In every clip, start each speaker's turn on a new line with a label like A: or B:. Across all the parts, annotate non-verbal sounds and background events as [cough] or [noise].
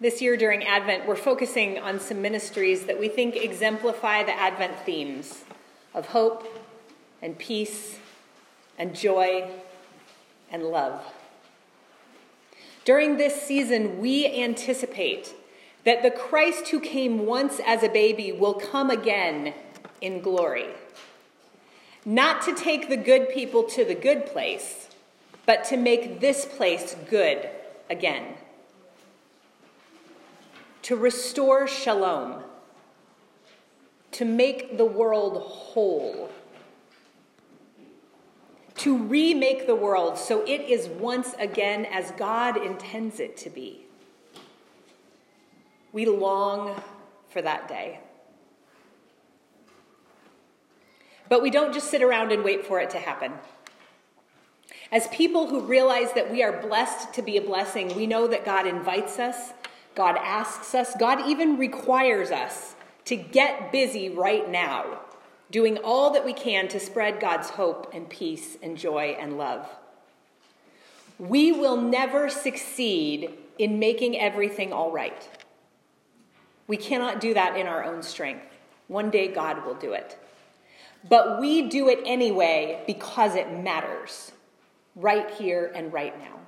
A: This year during Advent, we're focusing on some ministries that we think exemplify the Advent themes of hope and peace and joy and love. During this season, we anticipate that the Christ who came once as a baby will come again in glory. Not to take the good people to the good place, but to make this place good again to restore shalom, to make the world whole, to remake the world so it is once again as God intends it to be. We long for that day. But we don't just sit around and wait for it to happen. As people who realize that we are blessed to be a blessing, we know that God invites us God asks us, God even requires us to get busy right now, doing all that we can to spread God's hope and peace and joy and love. We will never succeed in making everything all right. We cannot do that in our own strength. One day God will do it. But we do it anyway because it matters, right here and right now.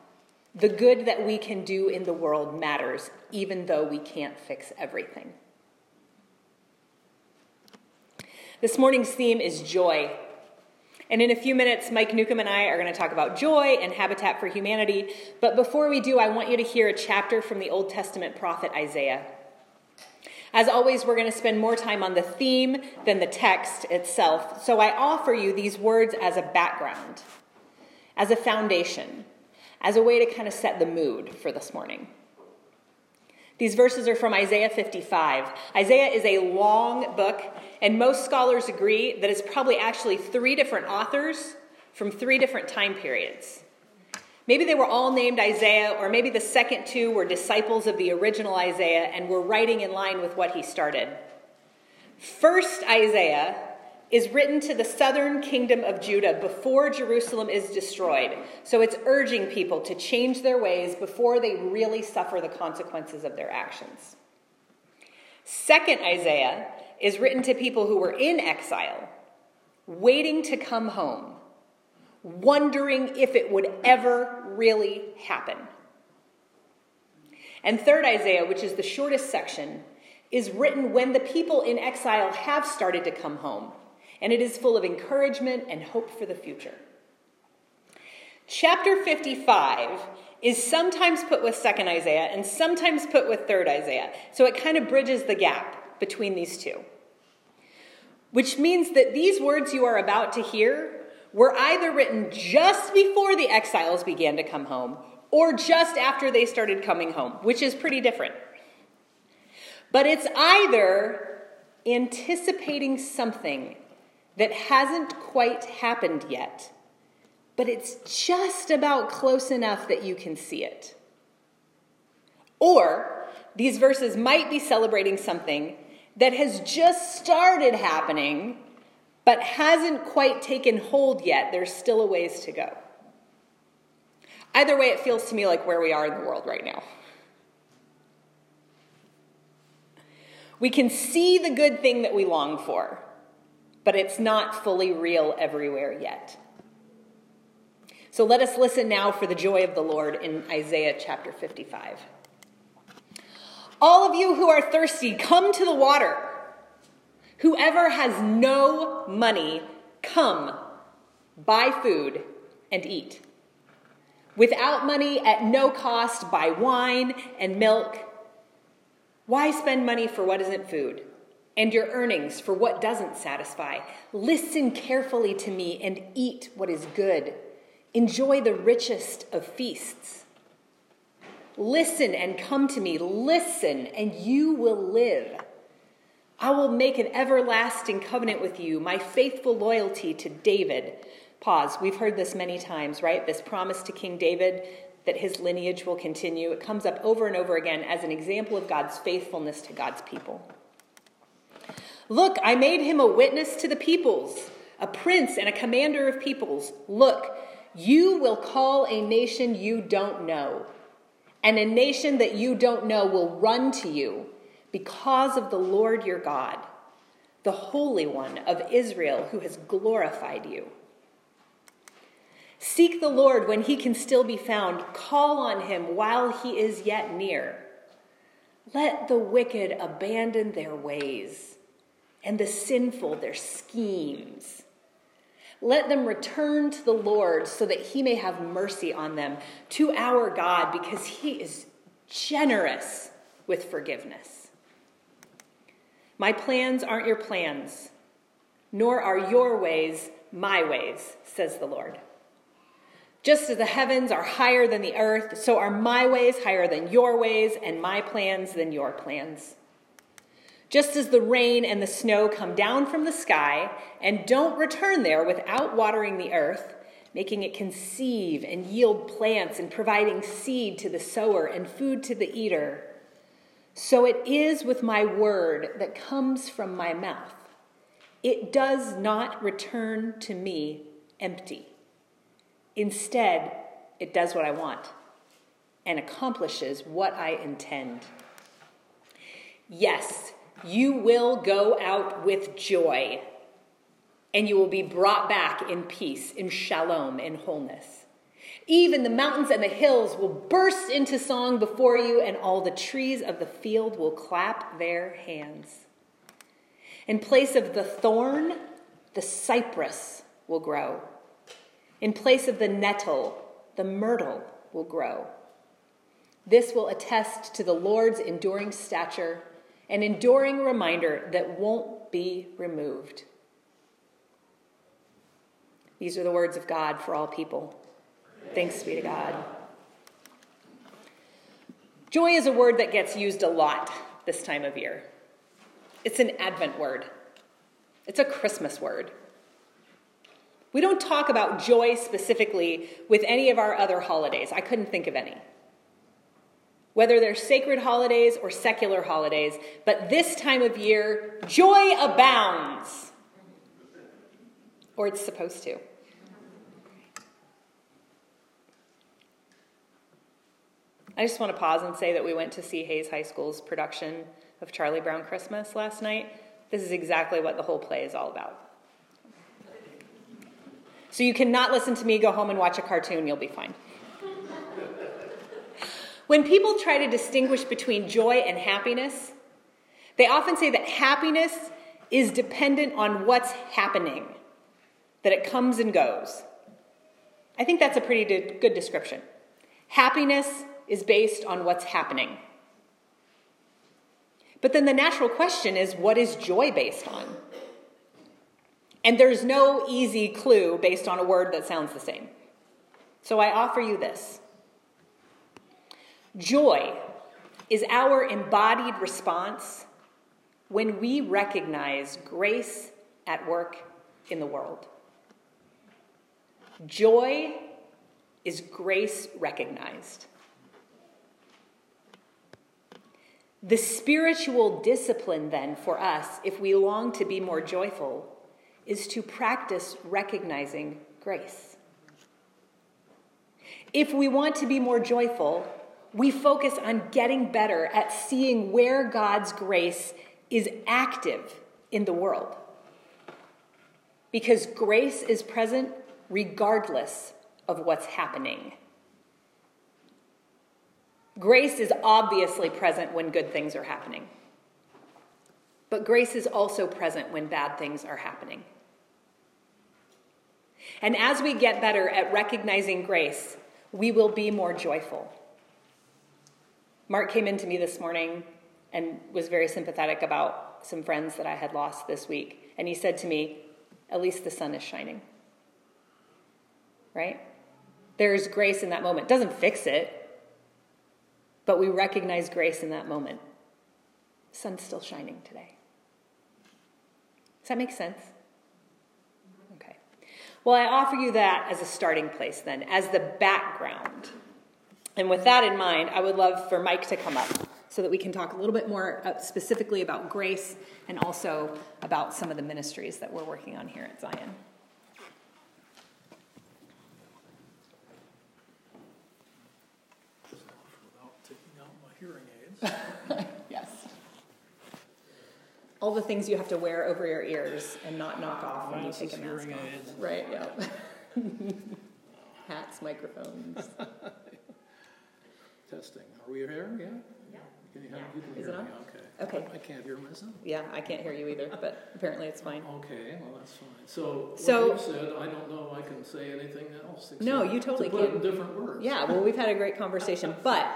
A: The good that we can do in the world matters, even though we can't fix everything. This morning's theme is joy. And in a few minutes, Mike Newcomb and I are going to talk about joy and Habitat for Humanity. But before we do, I want you to hear a chapter from the Old Testament prophet Isaiah. As always, we're going to spend more time on the theme than the text itself. So I offer you these words as a background, as a foundation as a way to kind of set the mood for this morning. These verses are from Isaiah 55. Isaiah is a long book, and most scholars agree that it's probably actually three different authors from three different time periods. Maybe they were all named Isaiah, or maybe the second two were disciples of the original Isaiah and were writing in line with what he started. First Isaiah is written to the southern kingdom of Judah before Jerusalem is destroyed. So it's urging people to change their ways before they really suffer the consequences of their actions. Second Isaiah is written to people who were in exile, waiting to come home, wondering if it would ever really happen. And third Isaiah, which is the shortest section, is written when the people in exile have started to come home and it is full of encouragement and hope for the future. Chapter 55 is sometimes put with 2nd Isaiah and sometimes put with 3rd Isaiah. So it kind of bridges the gap between these two. Which means that these words you are about to hear were either written just before the exiles began to come home or just after they started coming home, which is pretty different. But it's either anticipating something that hasn't quite happened yet, but it's just about close enough that you can see it. Or these verses might be celebrating something that has just started happening, but hasn't quite taken hold yet. There's still a ways to go. Either way, it feels to me like where we are in the world right now. We can see the good thing that we long for but it's not fully real everywhere yet. So let us listen now for the joy of the Lord in Isaiah chapter 55. All of you who are thirsty, come to the water. Whoever has no money, come, buy food, and eat. Without money, at no cost, buy wine and milk. Why spend money for what isn't food? And your earnings for what doesn't satisfy. Listen carefully to me and eat what is good. Enjoy the richest of feasts. Listen and come to me. Listen, and you will live. I will make an everlasting covenant with you, my faithful loyalty to David. Pause. We've heard this many times, right? This promise to King David that his lineage will continue. It comes up over and over again as an example of God's faithfulness to God's people. Look, I made him a witness to the peoples, a prince and a commander of peoples. Look, you will call a nation you don't know, and a nation that you don't know will run to you because of the Lord your God, the Holy One of Israel, who has glorified you. Seek the Lord when he can still be found. Call on him while he is yet near. Let the wicked abandon their ways and the sinful their schemes. Let them return to the Lord so that he may have mercy on them, to our God, because he is generous with forgiveness. My plans aren't your plans, nor are your ways my ways, says the Lord. Just as the heavens are higher than the earth, so are my ways higher than your ways, and my plans than your plans. Just as the rain and the snow come down from the sky and don't return there without watering the earth, making it conceive and yield plants and providing seed to the sower and food to the eater, so it is with my word that comes from my mouth. It does not return to me empty Instead, it does what I want and accomplishes what I intend. Yes, you will go out with joy, and you will be brought back in peace, in shalom, in wholeness. Even the mountains and the hills will burst into song before you, and all the trees of the field will clap their hands. In place of the thorn, the cypress will grow. In place of the nettle, the myrtle will grow. This will attest to the Lord's enduring stature, an enduring reminder that won't be removed. These are the words of God for all people. Thanks be to God. Joy is a word that gets used a lot this time of year. It's an Advent word, it's a Christmas word. We don't talk about joy specifically with any of our other holidays. I couldn't think of any. Whether they're sacred holidays or secular holidays, but this time of year, joy abounds. Or it's supposed to. I just want to pause and say that we went to see Hayes High School's production of Charlie Brown Christmas last night. This is exactly what the whole play is all about. So you cannot listen to me, go home and watch a cartoon, you'll be fine. When people try to distinguish between joy and happiness, they often say that happiness is dependent on what's happening, that it comes and goes. I think that's a pretty good description. Happiness is based on what's happening. But then the natural question is what is joy based on? And there's no easy clue based on a word that sounds the same. So I offer you this Joy is our embodied response when we recognize grace at work in the world. Joy is grace recognized. The spiritual discipline, then, for us, if we long to be more joyful, is to practice recognizing grace. If we want to be more joyful, we focus on getting better at seeing where God's grace is active in the world. Because grace is present regardless of what's happening. Grace is obviously present when good things are happening. But grace is also present when bad things are happening. And as we get better at recognizing grace, we will be more joyful. Mark came in to me this morning and was very sympathetic about some friends that I had lost this week. And he said to me, At least the sun is shining. Right? There's grace in that moment. Doesn't fix it, but we recognize grace in that moment. Sun's still shining today. Does that make sense? Okay. Well, I offer you that as a starting place then, as the background. And with that in mind, I would love for Mike to come up so that we can talk a little bit more uh, specifically about grace and also about some of the ministries that we're working on here at Zion. [laughs] yes. All the things you have to wear over your ears and not knock off when you take a mask off.
B: aids.
A: Right, yeah. [laughs] Hats, microphones. [laughs]
B: Testing. Are we here? Yeah?
A: Yeah.
B: Can you, have,
A: Yeah.
B: you can
A: Is
B: hear
A: it
B: me?
A: on?
B: Okay.
A: Okay.
B: I can't hear myself.
A: Yeah, I can't hear you either, but apparently it's fine.
B: Okay, well, that's fine. So,
A: So-
B: said, I don't know if I can say anything else.
A: No, you totally
B: to put it
A: can.
B: in different words.
A: Yeah, well, we've had a great conversation. [laughs] But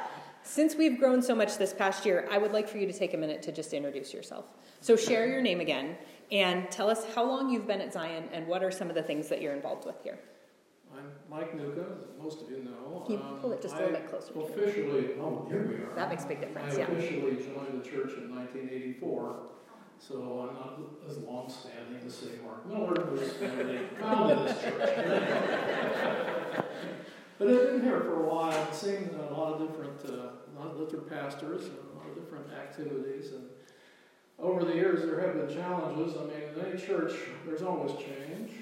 A: since we've grown so much this past year, I would like for you to take a minute to just introduce yourself. So share your name again and tell us how long you've been at Zion and what are some of the things that you're involved with here.
B: Mike Newcomb, most of you know.
A: Can you pull it just a little bit closer to
B: I
A: you?
B: Officially, oh, here we are.
A: That makes a big difference,
B: I
A: yeah.
B: officially joined the church in 1984, so I'm not as long-standing as, say, Mark Miller, founded this church. [laughs] But I've been here for a while, seen a lot of different, uh, a lot of different pastors, and a lot of different activities, and over the years there have been challenges. I mean, in any church, there's always change.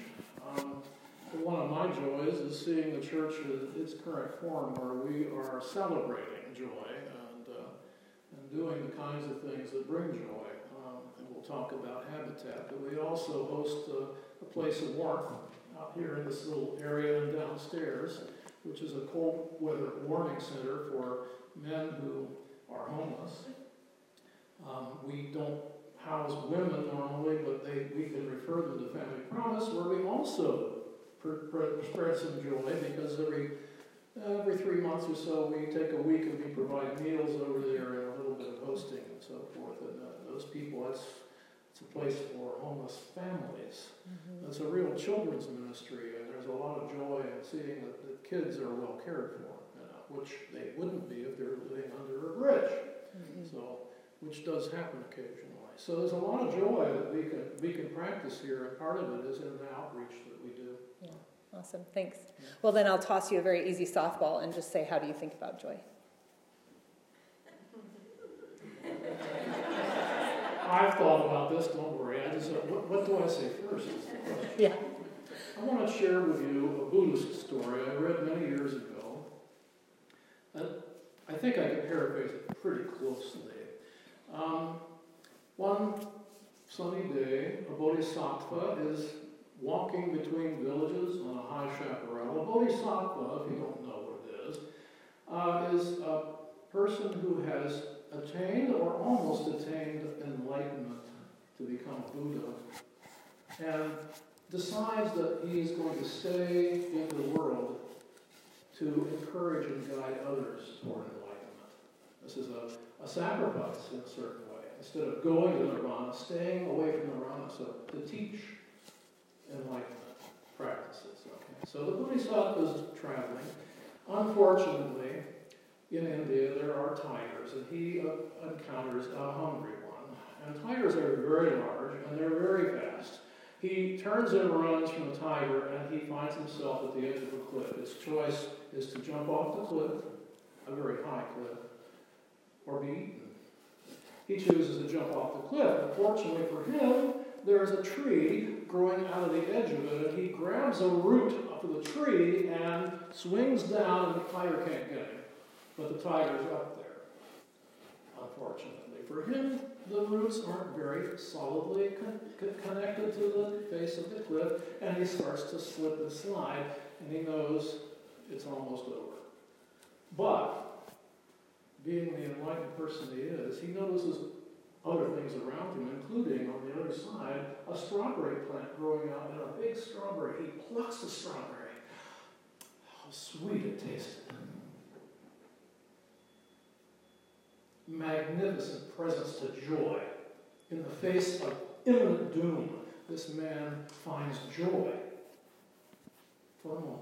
B: One of my joys is seeing the church in its current form, where we are celebrating joy and uh, and doing the kinds of things that bring joy. Um, and we'll talk about habitat, but we also host a, place of warmth out here in this little area and downstairs, which is a cold weather warming center for men who are homeless. Um, we don't house women normally, but they, we can refer them to Family Promise, where we also spread some joy because every every three months or so we take a week and we provide meals over there and a little bit of hosting and so forth. And uh, those people, that's it's a place for homeless families. It's a real children's ministry, and there's a lot of joy in seeing that the kids are well cared for, you know, which they wouldn't be if they're living under a bridge. So, which does happen occasionally. So there's a lot of joy that we can we can practice here, and part of it is in the outreach that.
A: Awesome, thanks. Well, then I'll toss you a very easy softball and just say, how do you think about joy? [laughs]
B: I've thought about this. Don't worry. I just what, what do I say first?
A: Yeah.
B: I want to share with you a Buddhist story I read many years ago. And I think I can paraphrase it pretty closely. Um, one sunny day, a bodhisattva is walking between villages on a high chaparral. A bodhisattva, if you don't know what it is, uh, is a person who has attained or almost attained enlightenment to become a Buddha and decides that he is going to stay in the world to encourage and guide others toward enlightenment. This is a, a sacrifice in a certain way. Instead of going to nirvana, staying away from nirvana, so to teach enlightenment practices. Okay. So the Bodhisattva is traveling. Unfortunately, in India there are tigers, and he uh, encounters a hungry one. And tigers are very large and they're very fast. He turns and runs from the tiger, and he finds himself at the edge of a cliff. His choice is to jump off the cliff, a very high cliff, or be eaten. He chooses to jump off the cliff. Unfortunately for him, there is a tree growing out of the edge of it, and he grabs a root of the tree and swings down, and the tiger can't get him. But the tiger's up there, unfortunately. For him, the roots aren't very solidly con- con- connected to the face of the cliff, and he starts to slip and slide, and he knows it's almost over. But, being the enlightened person he is, he notices other things around him, including on the other side, a strawberry plant growing out and a big strawberry. He plucks the strawberry. How sweet it tasted. Magnificent presence to joy. In the face of imminent doom, this man finds joy for a moment.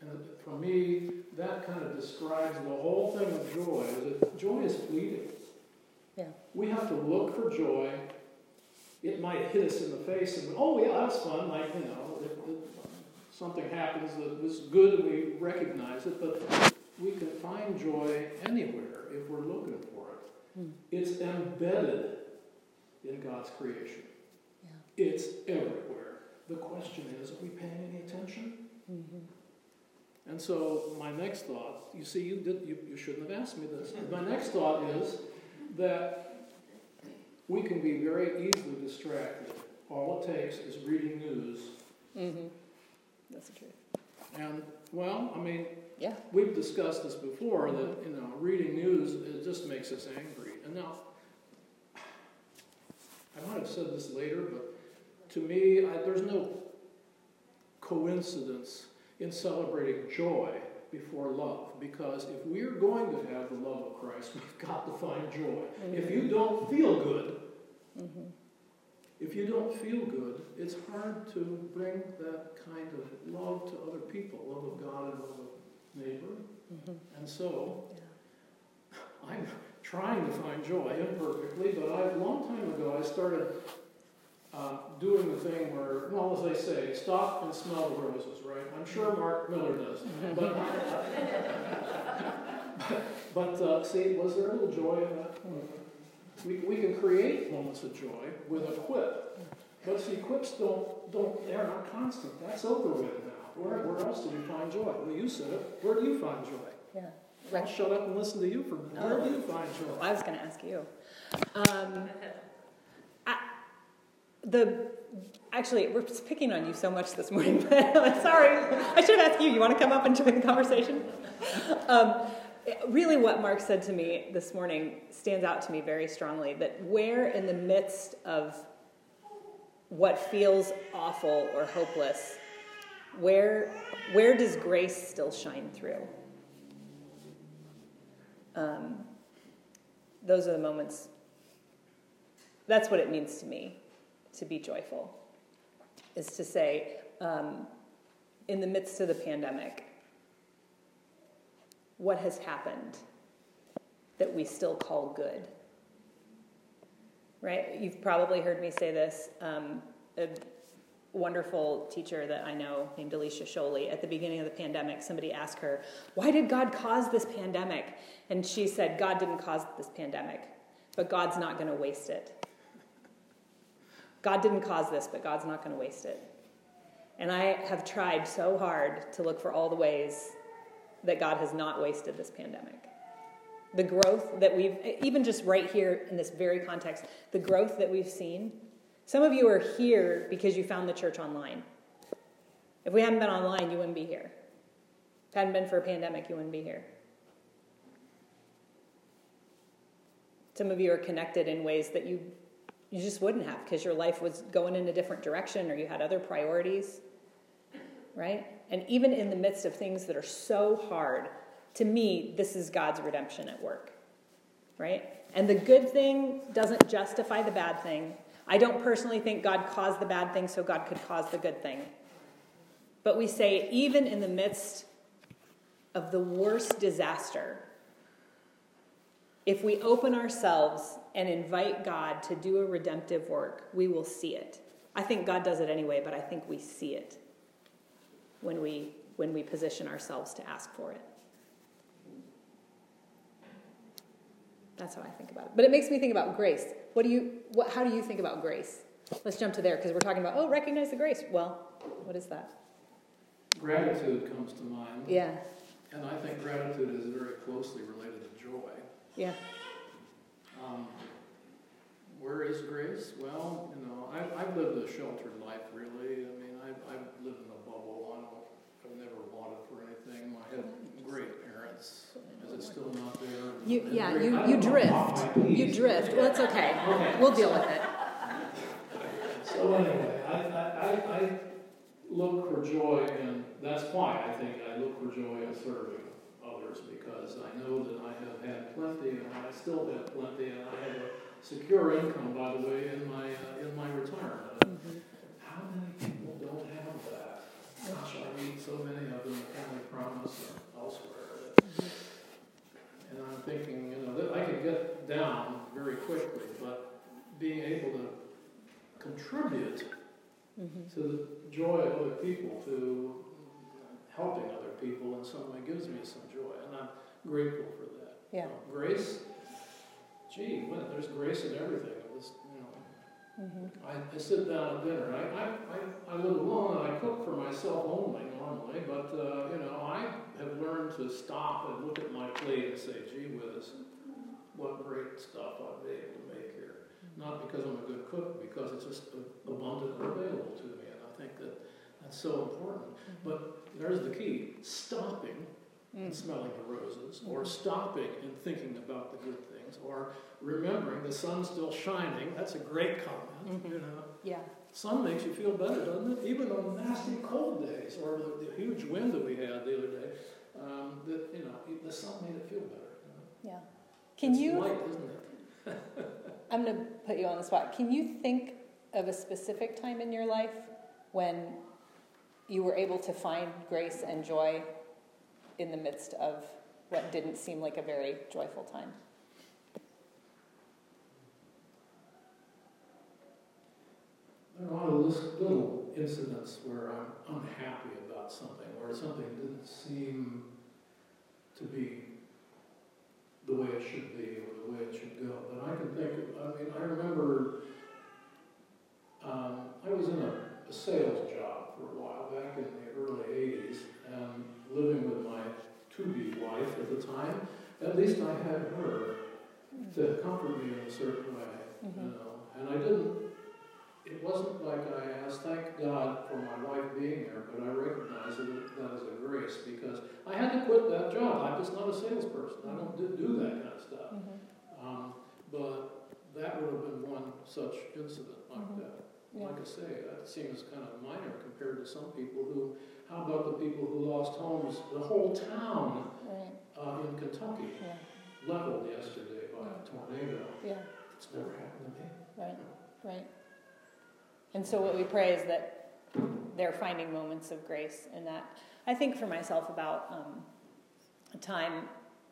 B: And for me, that kind of describes the whole thing of joy. That joy is fleeting. We have to look for joy. It might hit us in the face, and oh yeah, that's fun. Like you know, if, something happens that was good, and we recognize it. But we can find joy anywhere if we're looking for it.
A: Hmm.
B: It's embedded in God's creation.
A: Yeah.
B: It's everywhere. The question is, are we paying any attention?
A: Mm-hmm.
B: And so my next thought, you see, you, did, you, you shouldn't have asked me this. My next thought is that we can be very easily distracted. All it takes is reading news.
A: Mm-hmm. That's the truth.
B: And, well, I mean,
A: yeah.
B: we've discussed this before that, you know, reading news, it just makes us angry. And now, I might have said this later, but to me, I, there's no coincidence in celebrating joy before love because if we're going to have the love of Christ, [laughs] we've got to find joy. Mm-hmm. If you don't feel good, mm-hmm. if you don't feel good, it's hard to bring that kind of love to other people, love of God and love of neighbor. Mm-hmm. And so, yeah. [laughs] I'm trying to find joy imperfectly, but I, a long time ago I started uh, doing the thing where, well, as they say, stop and smell the roses, right? I'm sure Mark Miller does. But, [laughs] but, uh, see, was there a little joy in that? We, we can create moments of joy with a quip. But see, quips don't, don't, they're not constant. That's over with now. Where, where else do we find joy? Well, you said it. Where do you find joy?
A: Yeah.
B: I'll shut up and listen to you for a minute. Where do you find joy?
A: Well, I was going to ask you. Um, [laughs] the actually we're picking on you so much this morning [laughs] but sorry. I should have asked you you want to come up and join the conversation? Um, really what mark said to me this morning stands out to me very strongly that where in the midst of what feels awful or hopeless where where does grace still shine through? Um, those are the moments. That's what it means to me to be joyful is to say, um, in the midst of the pandemic, what has happened that we still call good? Right? You've probably heard me say this. Um, a wonderful teacher that I know named Alicia Sholey, at the beginning of the pandemic, somebody asked her, Why did God cause this pandemic? And she said, God didn't cause this pandemic, but God's not going to waste it. God didn't cause this, but God's not going to waste it. And I have tried so hard to look for all the ways that God has not wasted this pandemic. The growth that we've, even just right here in this very context, the growth that we've seen. Some of you are here because you found the church online. If we hadn't been online, you wouldn't be here. If it hadn't been for a pandemic, you wouldn't be here. Some of you are connected in ways that you you just wouldn't have because your life was going in a different direction or you had other priorities, right? And even in the midst of things that are so hard, to me, this is God's redemption at work, right? And the good thing doesn't justify the bad thing. I don't personally think God caused the bad thing so God could cause the good thing. But we say, even in the midst of the worst disaster, if we open ourselves and invite God to do a redemptive work, we will see it. I think God does it anyway, but I think we see it when we when we position ourselves to ask for it. That's how I think about it. But it makes me think about grace. What do you what how do you think about grace? Let's jump to there because we're talking about oh, recognize the grace. Well, what is that?
B: Gratitude comes to mind.
A: Yeah.
B: And I think gratitude is very closely related to joy.
A: Yeah.
B: Um, where is grace? Well, you know, I've, I've lived a sheltered life, really. I mean, I've, I've lived in a bubble. I don't, I've never wanted for anything. I had great parents. Is it still not there?
A: You, yeah, you, you drift. You drift. Well, it's okay. okay. We'll deal with it.
B: So anyway, I, I, I look for joy, and that's why I think I look for joy in serving because I know that I have had plenty, and I still have plenty, and I have a secure income, by the way, in my uh, in my retirement. Mm-hmm. How many people don't have that? Gosh, I meet so many of them in Family Promise or elsewhere. mm-hmm. And I'm thinking, you know, that I could get down very quickly, but being able to contribute mm-hmm. to the joy of other people, to helping other people in some way gives me some joy, and I'm grateful for that.
A: Yeah.
B: grace, gee, well, there's grace in everything. Was, you know, Mm-hmm. I, I, sit down at dinner. I, I, I, I live alone and I cook for myself only normally, but uh, you know I have learned to stop and look at my plate and say, "Gee whiz, what great stuff I've been able to make here." Not because I'm a good cook, because it's just abundant and available to me, and I think that that's so important. Mm-hmm. But there's the key: stopping mm. and smelling the roses, or stopping and thinking about the good things, or remembering the sun's still shining. That's a great comment, mm-hmm. you know.
A: Yeah.
B: Sun makes you feel better, doesn't it? Even on nasty cold days, or the, the huge wind that we had the other day. Um, that you know, the sun made it feel better.
A: You know? Yeah. Can
B: it's
A: you?
B: Light, isn't it? [laughs]
A: I'm going to put you on the spot. Can you think of a specific time in your life when you were able to find grace and joy in the midst of what didn't seem like a very joyful time?
B: There are a lot of little incidents where I'm unhappy about something, where something didn't seem to be the way it should be or the way it should go. But I can think, of, I mean, I remember um, I was in a, a, sales job for a while back in the early 80s and living with my to-be wife at the time. At least I had her to comfort me in a certain way, mm-hmm. you know. And I didn't it wasn't like I asked, thank God for my wife being there, but I recognized that, that as a grace because I had to quit that job. I'm just not a salesperson. I don't do that kind of stuff. Mm-hmm. Um, but that would have been one such incident like mm-hmm. that. Like I say, that seems kind of minor compared to some people who, how about the people who lost homes? The whole town right. uh, in Kentucky yeah. leveled yesterday by a tornado.
A: Yeah.
B: It's never happened to me.
A: Right, right. And so what we pray is that they're finding moments of grace in that. I think for myself about um, a time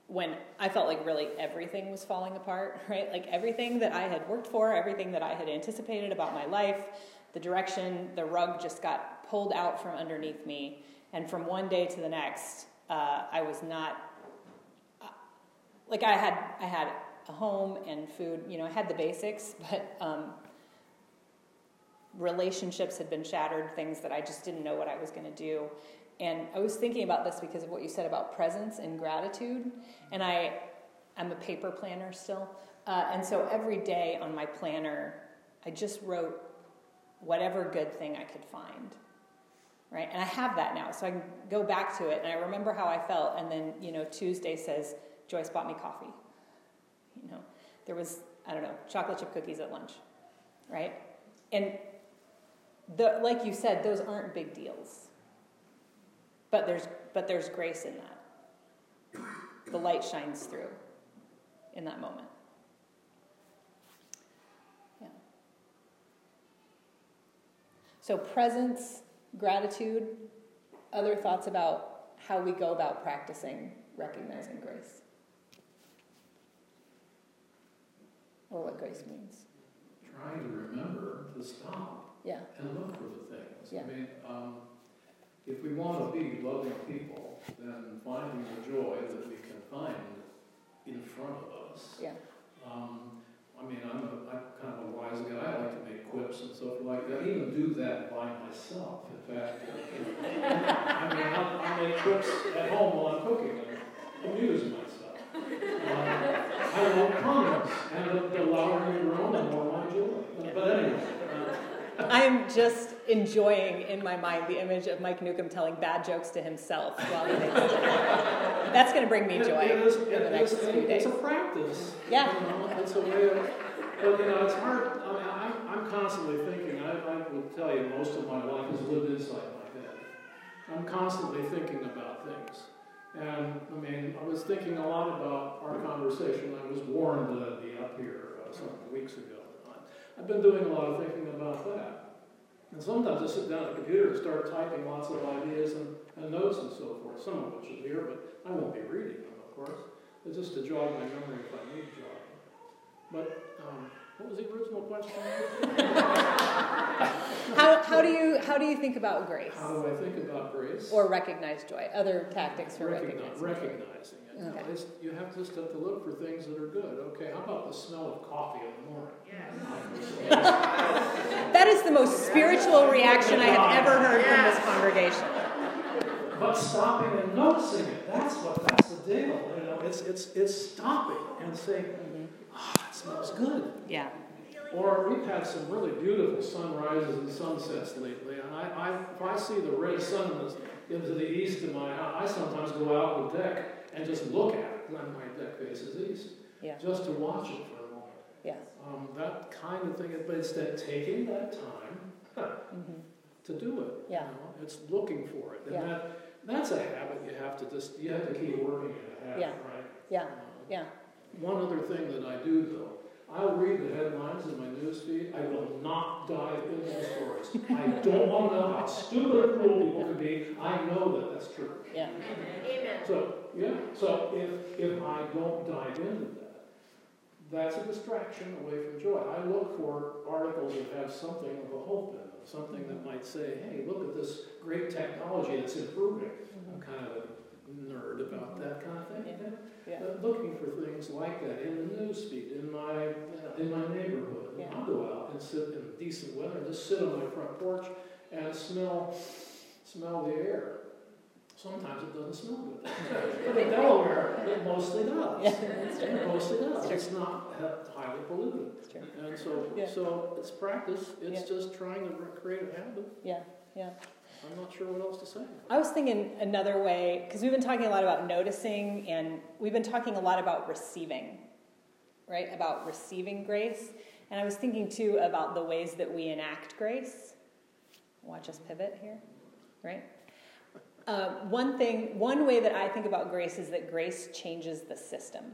A: when I felt like really everything was falling apart, [laughs] right? Like everything that I had worked for, everything that I had anticipated about my life, the direction, the rug just got pulled out from underneath me. And from one day to the next, uh, I was not like I had I had a home and food. You know, I had the basics, [laughs] but um, relationships had been shattered, things that I just didn't know what I was going to do. And I was thinking about this because of what you said about presence and gratitude. And I, I'm a paper planner still. Uh, and so every day on my planner, I just wrote whatever good thing I could find. Right? And I have that now. So I can go back to it and I remember how I felt. And then, you know, Tuesday says, Joyce bought me coffee. You know, there was, I don't know, chocolate chip cookies at lunch. Right? And the, like you said, those aren't big deals. But there's, but there's grace in that. The light shines through in that moment. Yeah. So, presence, gratitude, other thoughts about how we go about practicing recognizing grace or what grace means.
B: Trying to remember to stop
A: yeah.
B: and look for the things.
A: Yeah.
B: I mean, um, if we want to be loving people, then finding the joy that we can find in front of us.
A: Yeah.
B: Um, I mean, I'm, a, I'm kind of a wise guy. I like to make quips and stuff like that. I even do that by myself. In fact, [laughs] I mean, I'll, I'll, make quips at home while I'm cooking and amuse myself. Um, I love comments, and the, the louder you groan, the more my joy. But, but anyway. Uh,
A: I'm just enjoying in my mind the image of Mike Newcomb telling bad jokes to himself while he makes That's going to bring me joy
B: it is,
A: in the next
B: is,
A: few days.
B: It's a practice.
A: Yeah.
B: You know, it's a way of, but you know, it's hard. I mean, I'm, I'm constantly thinking, I, I would tell you, most of my life has lived inside my head. I'm constantly thinking about things. And I mean, I was thinking a lot about our conversation. I was warned to be up here uh, some weeks ago. I've been doing a lot of thinking about that. And sometimes I sit down at the computer and start typing lots of ideas and, and notes and so forth, some of which are here, but I won't be reading them, of course. It's just to jog my memory if I need jogging. But um, What was the original question?
A: how, how do you how do you think about grace?
B: How do I think about grace?
A: Or recognize joy? Other tactics for
B: Recognize,
A: recognizing.
B: recognizing it.
A: Okay.
B: You, know, it's- you have to just have to look for things that are good. Okay, how about the smell of coffee in the morning?
A: That is the most spiritual reaction I have ever heard from this congregation.
B: But stopping and noticing it, that's what that's the deal. You know, it's it's it's stopping and saying, oh, that smells good.
A: Yeah.
B: Or we've had some really beautiful sunrises and sunsets lately, and I, I if I see the red sun in the, into the east of my house, I sometimes go out on the deck and just look at it when my deck faces east,
A: Yeah.
B: just to watch it for a moment.
A: Yeah.
B: Um, that kind of thing, but it's that taking that time
A: hmm
B: to do it.
A: Yeah.
B: You know? It's looking for it. And
A: Yeah.
B: that, that's a habit you have to just, you have to keep working at a habit,
A: Yeah.
B: right?
A: Yeah.
B: Uh,
A: Yeah.
B: One other thing that I do though, I'll read the headlines in my news feed. I will not dive into the stories. I don't want to know how stupid or cruel people can be. I know that that's true.
A: Yeah. Amen.
B: So, yeah, so if, if I don't dive into that, that's a distraction away from joy. I look for articles that have something of a hope in them, something that might say, hey, look at this great technology that's improving. Mm-hmm. I'm kind of a nerd about that kind of thing.
A: Yeah. Yeah.
B: Looking for things like that in the news feed, in my, in my neighborhood.
A: Yeah.
B: I'll go out and sit in decent weather and just sit on my front porch and smell, smell the air. Sometimes it doesn't smell good. [laughs] but in Delaware, it mostly does.
A: Yeah.
B: It mostly does. It's not highly polluted. And so,
A: Yeah.
B: so it's practice. It's
A: Yeah.
B: just trying to create a habit.
A: Yeah. Yeah.
B: I'm not sure what else to say.
A: I was thinking another way, because we've been talking a lot about noticing and we've been talking a lot about receiving, right? About receiving grace. And I was thinking too about the ways that we enact grace. Watch us pivot here, right? Uh, one thing, one way that I think about grace is that grace changes the system.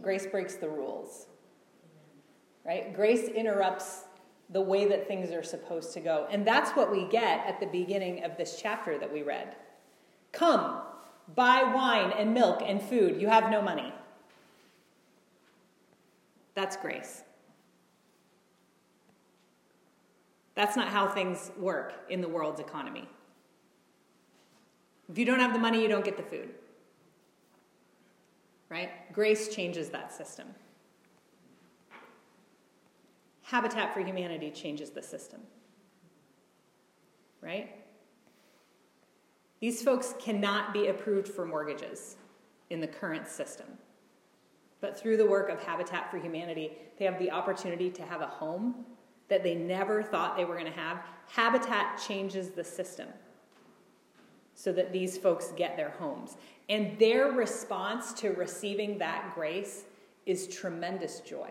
A: Grace breaks the rules, right? Grace interrupts the way that things are supposed to go. And that's what we get at the beginning of this chapter that we read. Come, buy wine and milk and food. You have no money. That's grace. That's not how things work in the world's economy. If you don't have the money, you don't get the food. Right? Grace changes that system. Habitat for Humanity changes the system. Right? These folks cannot be approved for mortgages in the current system. But through the work of Habitat for Humanity, they have the opportunity to have a home that they never thought they were going to have. Habitat changes the system so that these folks get their homes. And their response to receiving that grace is tremendous joy.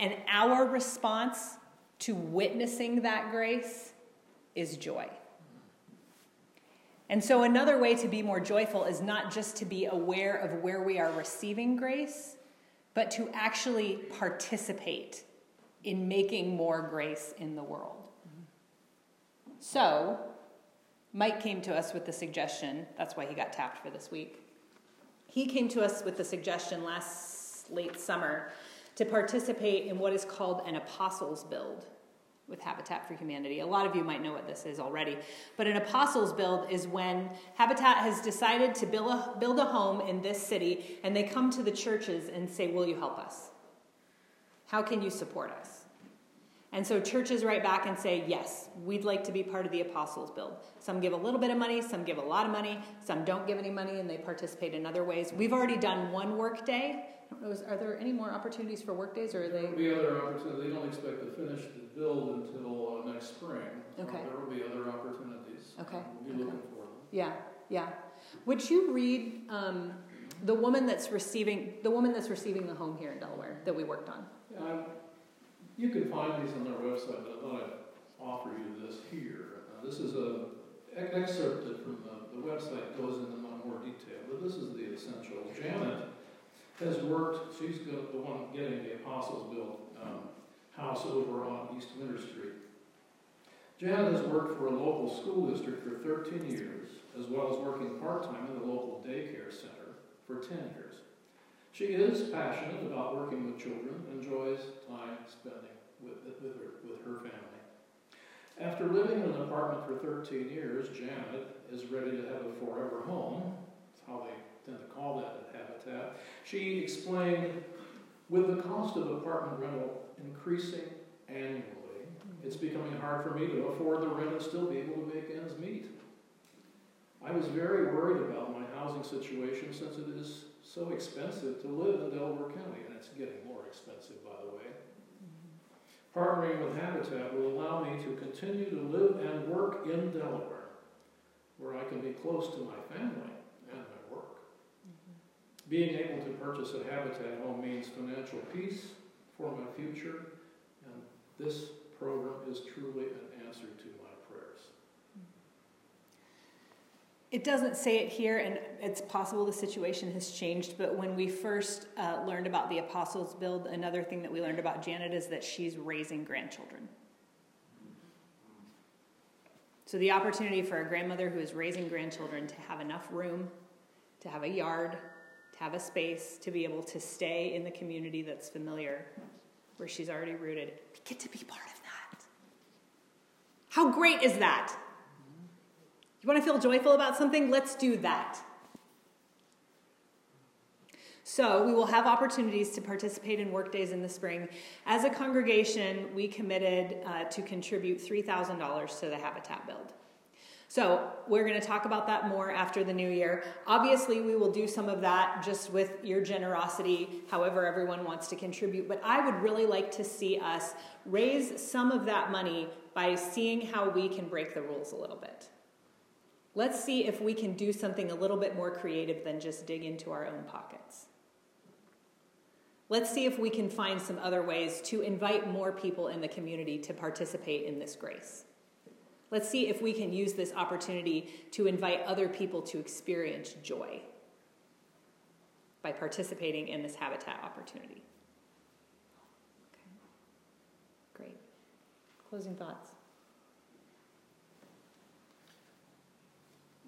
A: And our response to witnessing that grace is joy. And so, another way to be more joyful is not just to be aware of where we are receiving grace, but to actually participate in making more grace in the world. So, Mike came to us with the suggestion, that's why he got tapped for this week. He came to us with the suggestion last late summer to participate in what is called an apostles build with Habitat for Humanity. A lot of you might know what this is already, but an apostles build is when Habitat has decided to build a, build a home in this city and they come to the churches and say, Will you help us? How can you support us? And so churches write back and say, Yes, we'd like to be part of the apostles build. Some give a little bit of money, some give a lot of money, some don't give any money and they participate in other ways. We've already done one work day. I don't know, is, are there any more opportunities for work days or are
B: There
A: they?
B: will be other opportunities. They don't expect to finish the build until uh, next spring. So
A: Okay.
B: There will be other opportunities.
A: Okay,
B: We'll be
A: okay.
B: looking for them.
A: Yeah, yeah. Would you read um, the woman that's receiving the woman that's receiving the home here in Delaware that we worked on?
B: Yeah, you can find these on their website, but I thought I'd offer you this here. Uh, this is a excerpt from the, the website, goes into more detail, but this is the essentials. Janet has worked, she's the one getting the Apostles built um, house over on East Winter Street. Janet has worked for a local school district for 13 years, as well as working part-time in the local daycare center for 10 years. She is passionate about working with children, enjoys time spending with, with, her, with her family. After living in an apartment for 13 years, Janet is ready to have a forever home. That's how they tend to call that at Habitat. She explained with the cost of apartment rental increasing annually, it's becoming hard for me to afford the rent and still be able to make ends meet. I was very worried about my housing situation since it is so expensive to live in Delaware County, and it's getting more expensive, by the way. Partnering with Habitat will allow me to continue to live and work in Delaware, where I can be close to my family and my work. Mm-hmm. Being able to purchase a Habitat home means financial peace for my future, and this program is truly an answer to
A: It doesn't say it here, and it's possible the situation has changed, but when we first uh, learned about the Apostles' Build, another thing that we learned about Janet is that she's raising grandchildren. So, the opportunity for a grandmother who is raising grandchildren to have enough room, to have a yard, to have a space, to be able to stay in the community that's familiar, where she's already rooted, get to be part of that. How great is that? You want to feel joyful about something? Let's do that. So, we will have opportunities to participate in workdays in the spring. As a congregation, we committed uh, to contribute $3,000 to the Habitat build. So, we're going to talk about that more after the new year. Obviously, we will do some of that just with your generosity, however, everyone wants to contribute. But I would really like to see us raise some of that money by seeing how we can break the rules a little bit. Let's see if we can do something a little bit more creative than just dig into our own pockets. Let's see if we can find some other ways to invite more people in the community to participate in this grace. Let's see if we can use this opportunity to invite other people to experience joy by participating in this habitat opportunity. Okay. Great. Closing thoughts.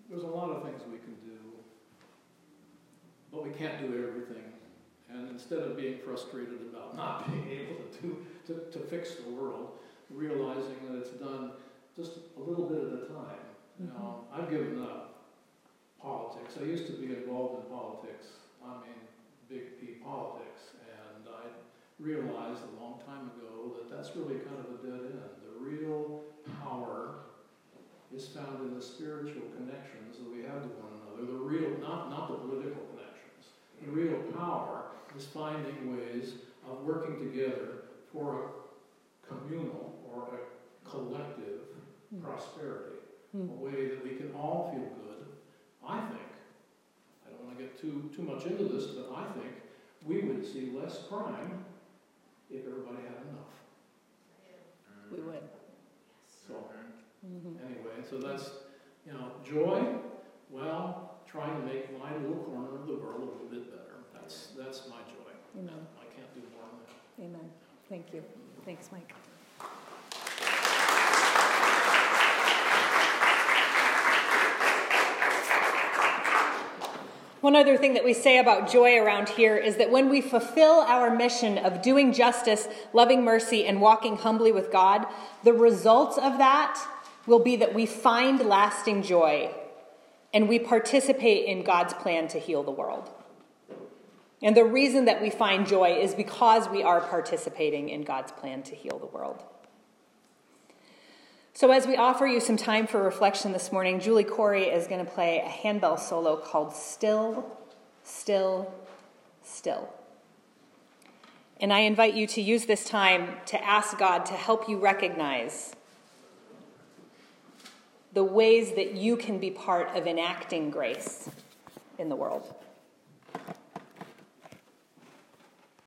B: there's a lot of things we can do, but we can't do everything. And instead of being frustrated about not [laughs] being able to do to, to fix the world, realizing that it's done just a little bit at a time. You know, mm-hmm. I've given up politics. I used to be involved in politics. I mean, big P politics, and I realized a long time ago that that's really kind of a dead end. The real power is found in the spiritual connections that we have to one another, the real, not, not the political connections. The real power is finding ways of working together for a communal or a collective mm. prosperity, mm. a way that we can all feel good. I think, I don't want to get too, too much into this, but I think we would see less crime if everybody had enough.
A: We would.
B: So, Mm-hmm. Anyway, so that's, you know, joy, well, trying to make my little corner of the world a little bit better. That's, that's my joy. Amen. I can't do more than that.
A: Amen. Thank you. Thanks, Mike. One other thing that we say about joy around here is that when we fulfill our mission of doing justice, loving mercy, and walking humbly with God, the results of that will be that we find lasting joy and we participate in God's plan to heal the world. And the reason that we find joy is because we are participating in God's plan to heal the world. So, as we offer you some time for reflection this morning, Julie Corey is going to play a handbell solo called Still, Still, Still. And I invite you to use this time to ask God to help you recognize the ways that you can be part of enacting grace in the world.